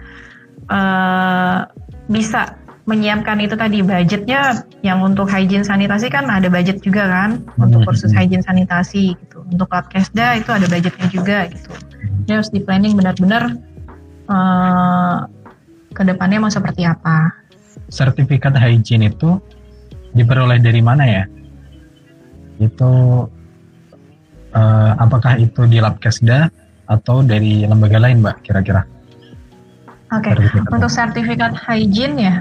uh, bisa menyiapkan itu tadi budgetnya yang untuk hygiene sanitasi kan ada budget juga kan untuk Hmm. kursus hygiene sanitasi gitu untuk lab kesda itu ada budgetnya juga gitu Jadi harus di planning benar-benar eh ke depannya mau seperti apa sertifikat hygiene itu diperoleh dari mana ya? Itu eh, apakah itu di Labkesda atau dari lembaga lain, Mbak? Kira-kira? Oke, Sertifikat. untuk sertifikat hygiene ya,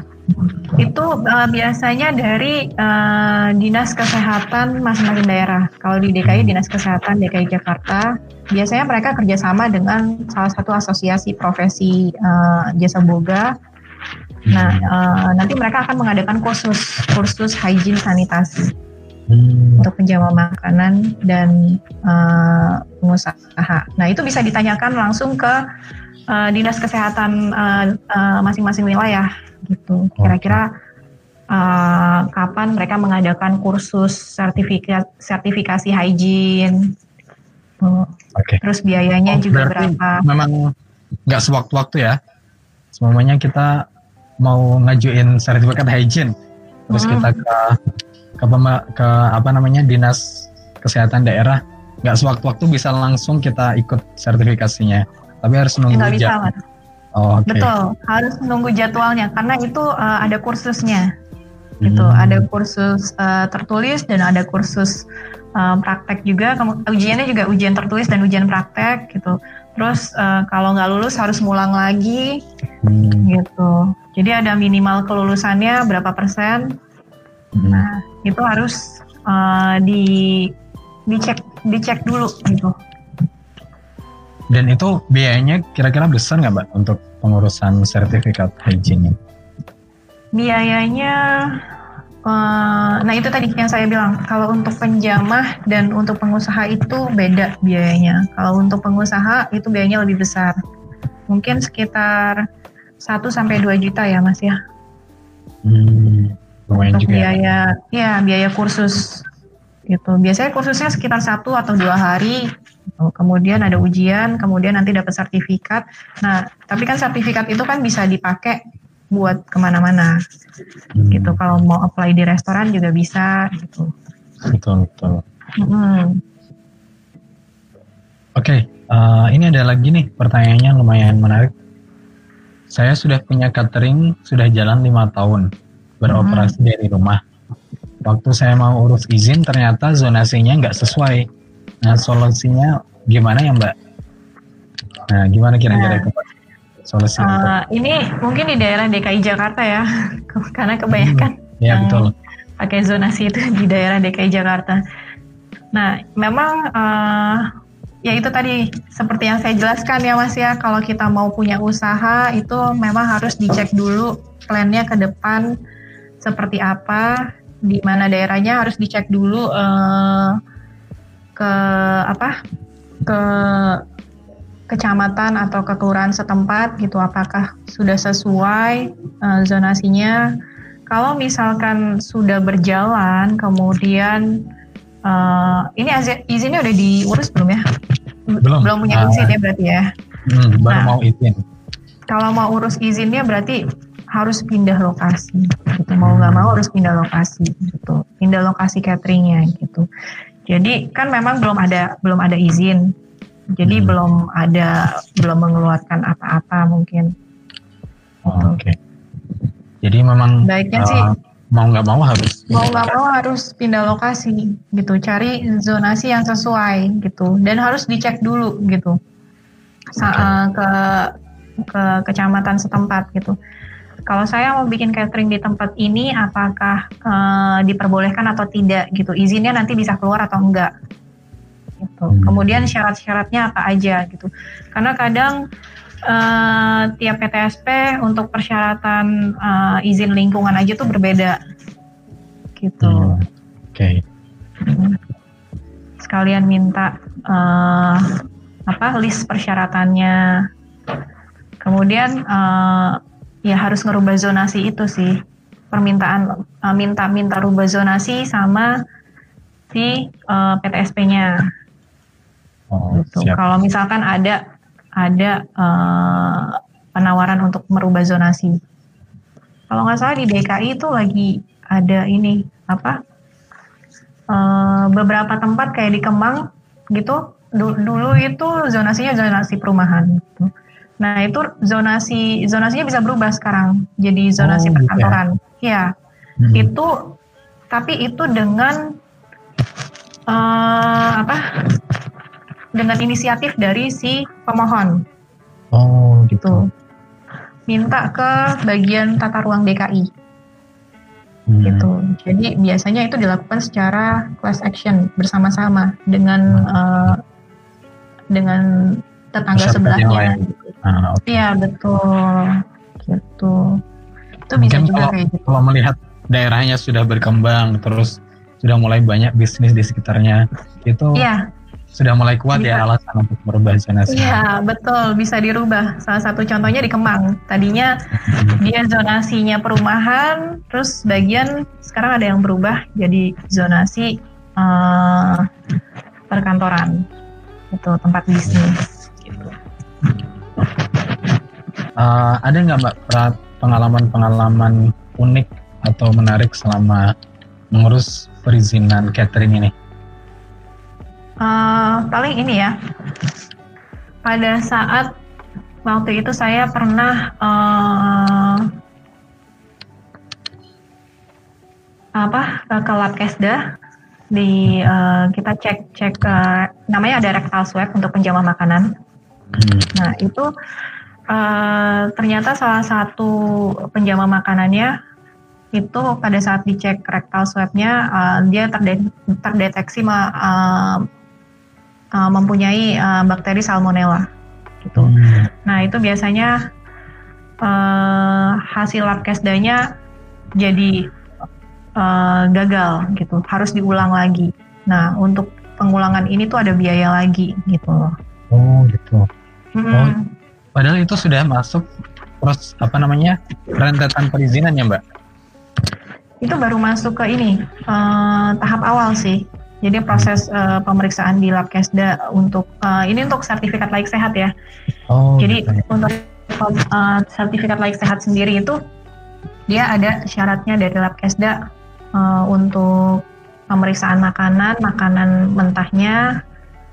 itu eh, biasanya dari eh, dinas kesehatan masing-masing daerah. Kalau di DKI dinas kesehatan DKI Jakarta, biasanya mereka kerjasama dengan salah satu asosiasi profesi eh, jasa boga. Nah, eh, nanti mereka akan mengadakan kursus kursus hygiene sanitasi Hmm, untuk penjaga makanan dan eh, pengusaha. Nah itu bisa ditanyakan langsung ke eh, dinas kesehatan eh, masing-masing wilayah gitu. Kira-kira eh, kapan mereka mengadakan kursus sertifikat sertifikasi hygiene? Tuh. Oke. Terus biayanya Oh, juga berapa? Memang nggak sewaktu-waktu ya. Semuanya kita mau ngajuin sertifikat hygiene, terus Hmm. kita ke ke, pema- ke apa namanya dinas kesehatan daerah, nggak sewaktu-waktu bisa langsung kita ikut sertifikasinya, tapi harus nunggu bisa, jam. Mas. Oh, oke. Betul, harus menunggu jadwalnya karena itu eh, ada kursusnya. gitu. Hmm. Ada kursus eh, tertulis dan ada kursus eh, praktek juga. Ujiannya juga ujian tertulis dan ujian praktek gitu. Terus eh, kalau nggak lulus harus ngulang lagi Hmm, gitu. Jadi ada minimal kelulusannya berapa persen. Hmm. Nah itu harus eh, di dicek dicek dulu gitu. Dan itu biayanya kira-kira besar nggak, Mbak, untuk pengurusan sertifikat hygiene? Biayanya, eh, nah itu tadi yang saya bilang, kalau untuk penjamah dan untuk pengusaha itu beda biayanya. Kalau untuk pengusaha itu biayanya lebih besar. Mungkin sekitar 1 sampai 2 juta ya Mas ya. Hmm, lumayan Untuk juga ya. biaya, ya biaya kursus gitu. Biasanya kursusnya sekitar satu atau dua hari. gitu. Kemudian ada ujian, kemudian nanti dapat sertifikat. Nah, tapi kan sertifikat itu kan bisa dipakai buat ke mana-mana Hmm, gitu kalau mau apply di restoran juga bisa gitu Betul, betul. Mm-mm. Oke, eh, ini ada lagi nih pertanyaannya lumayan menarik. Saya sudah punya catering sudah jalan lima tahun beroperasi dari rumah. Waktu saya mau urus izin ternyata zonasinya nggak sesuai. Nah solusinya gimana ya Mbak? Nah gimana kira-kira Nah. itu, Mbak? solusi untuk? Eh, ini mungkin di daerah DKI Jakarta ya karena kebanyakan Ya yang betul. pakai zonasi itu di daerah DKI Jakarta nah memang eh, ya itu tadi seperti yang saya jelaskan ya Mas ya kalau kita mau punya usaha itu memang harus dicek dulu plannya ke depan seperti apa di mana daerahnya harus dicek dulu eh, ke apa ke kecamatan atau ke kelurahan setempat gitu apakah sudah sesuai eh, zonasinya kalau misalkan sudah berjalan kemudian eh, ini izinnya udah diurus belum ya Belum. belum punya Ah. izin ya berarti ya Hmm, baru Nah. mau izin. kalau mau urus izinnya berarti harus pindah lokasi gitu. Mau nggak mau harus pindah lokasi gitu. Pindah lokasi cateringnya gitu. Jadi kan memang belum ada belum ada izin. Jadi Hmm. belum ada belum mengeluarkan apa-apa mungkin. Oh, Oke. Jadi memang Baiknya eh, sih mau nggak mau harus mau nggak mau harus pindah lokasi gitu. Cari zonasi yang sesuai gitu. Dan harus dicek dulu gitu. Sa- Oke. eh, ke ke kecamatan setempat gitu kalau saya mau bikin catering di tempat ini apakah eh, diperbolehkan atau tidak gitu? Izinnya nanti bisa keluar atau enggak? Gitu. Hmm. kemudian syarat-syaratnya apa aja gitu. Karena kadang eh, tiap PTSP untuk persyaratan eh, izin lingkungan aja tuh berbeda. Gitu. Hmm, Oke. sekalian minta eh, apa list persyaratannya. Kemudian eh, ya harus ngerubah zonasi itu sih permintaan eh, minta minta rubah zonasi sama si eh, PTSP-nya Oh, gitu. Kalau misalkan ada ada eh, penawaran untuk merubah zonasi. kalau nggak salah di DKI itu lagi ada ini apa uh, beberapa tempat kayak di Kemang gitu dulu itu zonasinya zonasi perumahan. Gitu. Nah itu zonasi zonasinya bisa berubah sekarang jadi zonasi oh, perkantoran. Ya, hmm. itu tapi itu dengan uh, apa? Dengan inisiatif dari si pemohon. Oh gitu. Minta ke bagian tata ruang DKI. Hmm. gitu. Jadi biasanya itu dilakukan secara class action bersama-sama dengan uh, dengan tetangga Masyarakat sebelahnya. Ah, okay. Iya betul, gitu. Itu Mungkin bisa juga kalau, kayak gitu. Kalau melihat daerahnya sudah berkembang, terus sudah mulai banyak bisnis di sekitarnya, itu iya. sudah mulai kuat ya bisa. ya alasan untuk merubah zonasi. Iya betul, bisa dirubah. Salah satu contohnya di Kemang. Tadinya dia zonasinya perumahan, terus bagian sekarang ada yang berubah jadi zonasi uh, perkantoran itu tempat bisnis Uh, ada nggak mbak pengalaman-pengalaman unik atau menarik selama mengurus perizinan catering ini? Uh, paling ini ya, pada saat waktu itu saya pernah uh, apa ke Labkesda di uh, kita cek cek uh, namanya ada rectal swab untuk penjamah makanan. Hmm. Nah itu uh, ternyata salah satu penjamah makanannya itu pada saat dicek rectal swabnya uh, dia terde terdeteksi ma uh, uh, mempunyai uh, bakteri salmonella gitu. Hmm. Nah itu biasanya uh, hasil lab kesdanya jadi uh, gagal gitu, harus diulang lagi. Nah, untuk pengulangan ini tuh ada biaya lagi gitu loh. Oh, gitu. Mm-hmm. Oh, padahal itu sudah masuk proses apa namanya rentetan perizinan ya, Mbak? Itu baru masuk ke ini uh, tahap awal sih. Jadi proses uh, pemeriksaan di Labkesda untuk uh, ini untuk sertifikat laik sehat ya. Oh. Jadi gitu. untuk uh, sertifikat laik sehat sendiri itu dia ada syaratnya dari Labkesda uh, untuk pemeriksaan makanan, makanan mentahnya,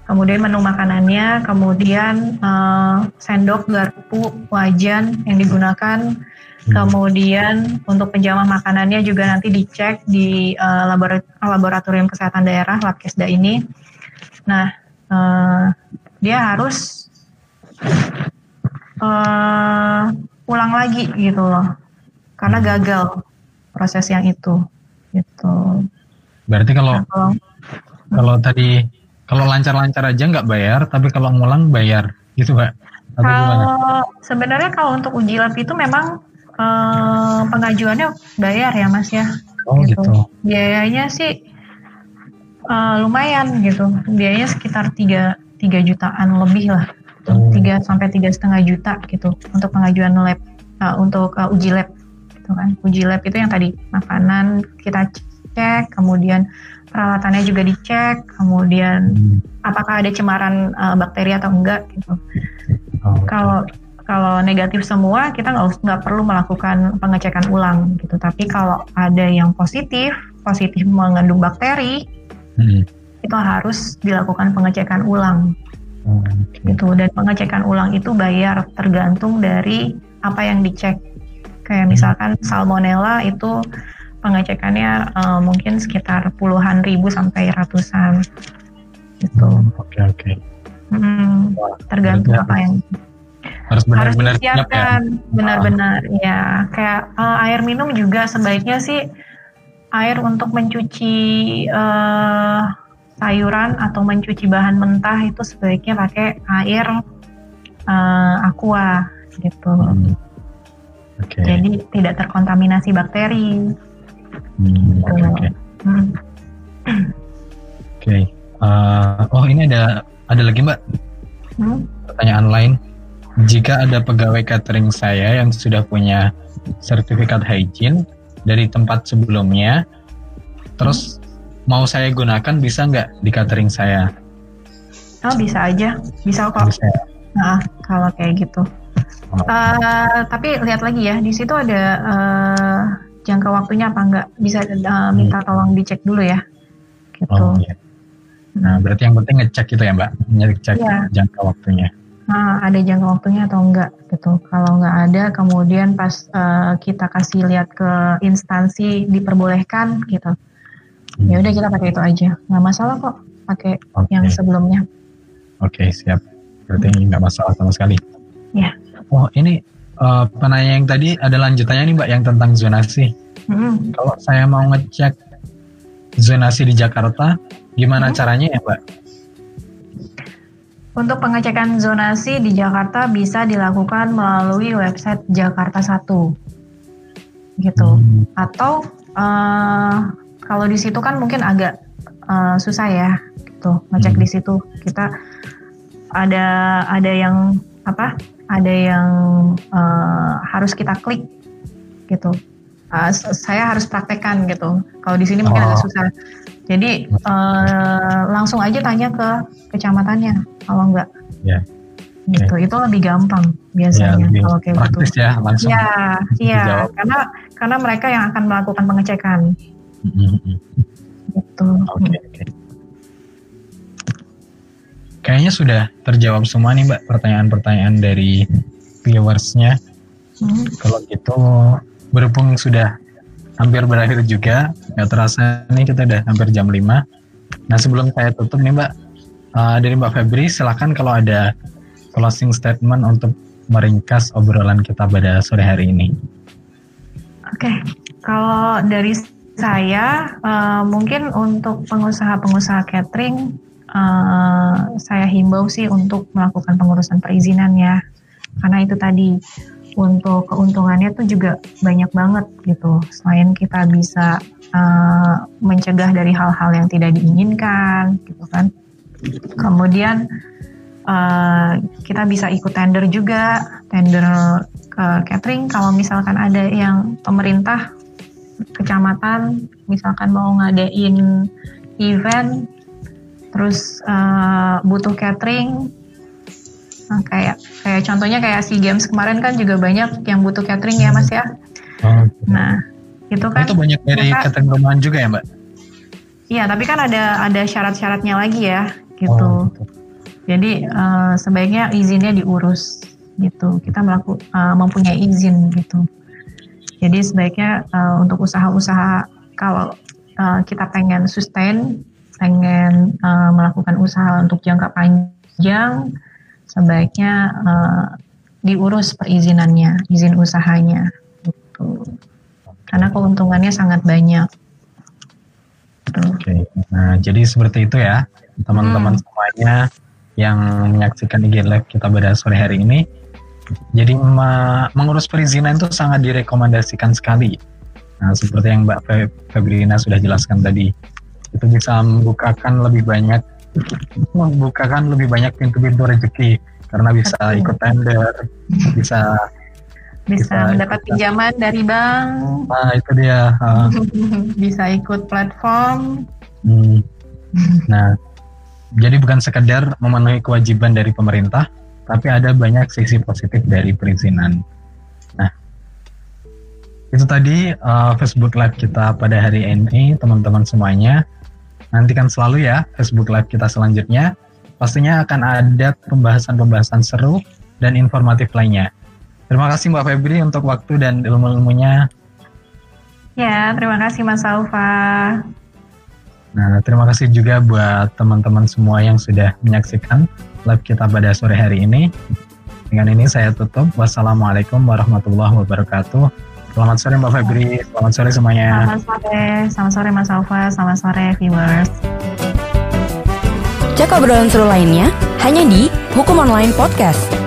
kemudian menu makanannya, kemudian uh, sendok, garpu, wajan yang digunakan, hmm. kemudian untuk penjamah makanannya juga nanti dicek di uh, laboratorium kesehatan daerah Labkesda ini. Nah, uh, dia harus uh, ulang lagi gitu loh, karena gagal proses yang itu gitu. Berarti kalau nah, kalau, tadi kalau lancar-lancar aja nggak bayar, tapi kalau ngulang bayar, gitu pak? kalau sebenarnya kalau untuk uji lab itu memang eh, pengajuannya bayar ya mas ya. Oh gitu. gitu. Biayanya sih eh, lumayan gitu. Biayanya sekitar tiga tiga jutaan lebih lah. Oh. Tiga sampai tiga setengah juta gitu untuk pengajuan lab uh, untuk uh, uji lab gitu kan. Uji lab itu yang tadi makanan kita cek, kemudian peralatannya juga dicek, kemudian hmm. apakah ada cemaran uh, bakteri atau enggak gitu. Oh, kalau kalau negatif semua kita nggak nggak perlu melakukan pengecekan ulang gitu. Tapi kalau ada yang positif, positif mengandung bakteri, hmm. itu harus dilakukan pengecekan ulang. Oh, okay. Gitu dan pengecekan ulang itu bayar tergantung dari apa yang dicek Kayak misalkan salmonella itu pengecekannya uh, mungkin sekitar puluhan ribu sampai ratusan gitu. Hmm, oke okay, oke. Okay. Hmm, tergantung apa yang harus benar-benar ya? disiapkan benar-benar ya. ya kayak uh, air minum juga sebaiknya sih air untuk mencuci uh, sayuran atau mencuci bahan mentah itu sebaiknya pakai air uh, aqua gitu. Hmm. Okay. Jadi tidak terkontaminasi bakteri. Hmm, Oke. Okay, okay. uh, oh ini ada ada lagi mbak. Hmm? Pertanyaan lain. Jika ada pegawai catering saya yang sudah punya sertifikat hygiene dari tempat sebelumnya, terus mau saya gunakan bisa nggak di catering saya? Oh bisa aja, bisa kok. Bisa. Nah, kalau kayak gitu. Uh, tapi lihat lagi ya, di situ ada uh, jangka waktunya apa enggak? Bisa uh, minta hmm. tolong dicek dulu ya. Gitu. Oh, iya. Nah, berarti yang penting ngecek itu ya, Mbak, ngecek iya. jangka waktunya. Nah, ada jangka waktunya atau enggak gitu. Kalau enggak ada, kemudian pas uh, kita kasih lihat ke instansi diperbolehkan gitu. Hmm. Ya udah kita pakai itu aja, nggak masalah kok pakai okay. yang sebelumnya. Oke, okay, siap. Berarti nggak masalah sama sekali. Ya. Oh ini uh, penanya yang tadi ada lanjutannya nih Mbak yang tentang zonasi. Hmm. Kalau saya mau ngecek zonasi di Jakarta, gimana hmm. caranya ya Mbak? Untuk pengecekan zonasi di Jakarta bisa dilakukan melalui website Jakarta 1. Gitu. Hmm. Atau uh, kalau di situ kan mungkin agak uh, susah ya gitu ngecek hmm. di situ. Kita ada ada yang apa ada yang uh, harus kita klik gitu. Uh, saya harus praktekkan gitu. Kalau di sini mungkin oh. agak susah. Jadi uh, langsung aja tanya ke kecamatannya. Kalau enggak, yeah. gitu. Okay. Itu lebih gampang biasanya yeah, kalau kayak gitu. ya langsung. Iya, iya. Karena karena mereka yang akan melakukan pengecekan. Mm -hmm. Gitu. Oke. Okay, okay. Kayaknya sudah terjawab semua nih Mbak pertanyaan-pertanyaan dari viewersnya. Hmm. Kalau gitu berhubung sudah hampir berakhir juga, nggak terasa nih kita udah hampir jam 5. Nah sebelum saya tutup nih Mbak, uh, dari Mbak Febri silahkan kalau ada closing statement untuk meringkas obrolan kita pada sore hari ini. Oke, okay. kalau dari saya uh, mungkin untuk pengusaha-pengusaha catering uh, saya himbau sih untuk melakukan pengurusan perizinan ya. Karena itu tadi untuk keuntungannya tuh juga banyak banget gitu. Selain kita bisa uh, mencegah dari hal-hal yang tidak diinginkan gitu kan. Kemudian uh, kita bisa ikut tender juga tender ke catering. Kalau misalkan ada yang pemerintah kecamatan misalkan mau ngadain event terus uh, butuh catering. Nah, kayak kayak contohnya kayak si games kemarin kan juga banyak yang butuh catering ya mas ya? Oh, gitu. nah itu kan itu banyak dari maka, catering rumahan juga ya mbak? Iya tapi kan ada ada syarat-syaratnya lagi ya gitu. Oh, gitu. jadi uh, sebaiknya izinnya diurus gitu. Kita melakukan uh, mempunyai izin gitu. Jadi sebaiknya uh, untuk usaha-usaha kalau uh, kita pengen sustain pengen uh, melakukan usaha untuk jangka panjang, sebaiknya uh, diurus perizinannya, izin usahanya. Gitu. Karena keuntungannya sangat banyak. Gitu. Oke, nah jadi seperti itu ya teman-teman hmm. semuanya yang menyaksikan IG Live kita pada sore hari ini. Jadi mengurus perizinan itu sangat direkomendasikan sekali. Nah, seperti yang Mbak Febrina sudah jelaskan tadi, itu bisa membukakan lebih banyak membukakan lebih banyak pintu-pintu rezeki karena bisa Betul. ikut tender, bisa bisa, mendapat pinjaman dari bank. Nah itu dia. bisa ikut platform. Hmm. Nah, jadi bukan sekedar memenuhi kewajiban dari pemerintah, tapi ada banyak sisi positif dari perizinan. Nah, itu tadi uh, Facebook Live kita pada hari ini, teman-teman semuanya. Nantikan selalu ya Facebook Live kita selanjutnya. Pastinya akan ada pembahasan-pembahasan seru dan informatif lainnya. Terima kasih Mbak Febri untuk waktu dan ilmu-ilmunya. Ya, terima kasih Mas Alfa. Nah, terima kasih juga buat teman-teman semua yang sudah menyaksikan live kita pada sore hari ini. Dengan ini saya tutup. Wassalamualaikum warahmatullahi wabarakatuh. Selamat sore Mbak Febri, selamat sore semuanya. Selamat sore, selamat sore Mas Alfa, selamat sore viewers. Cek obrolan seru lainnya hanya di Hukum Online Podcast.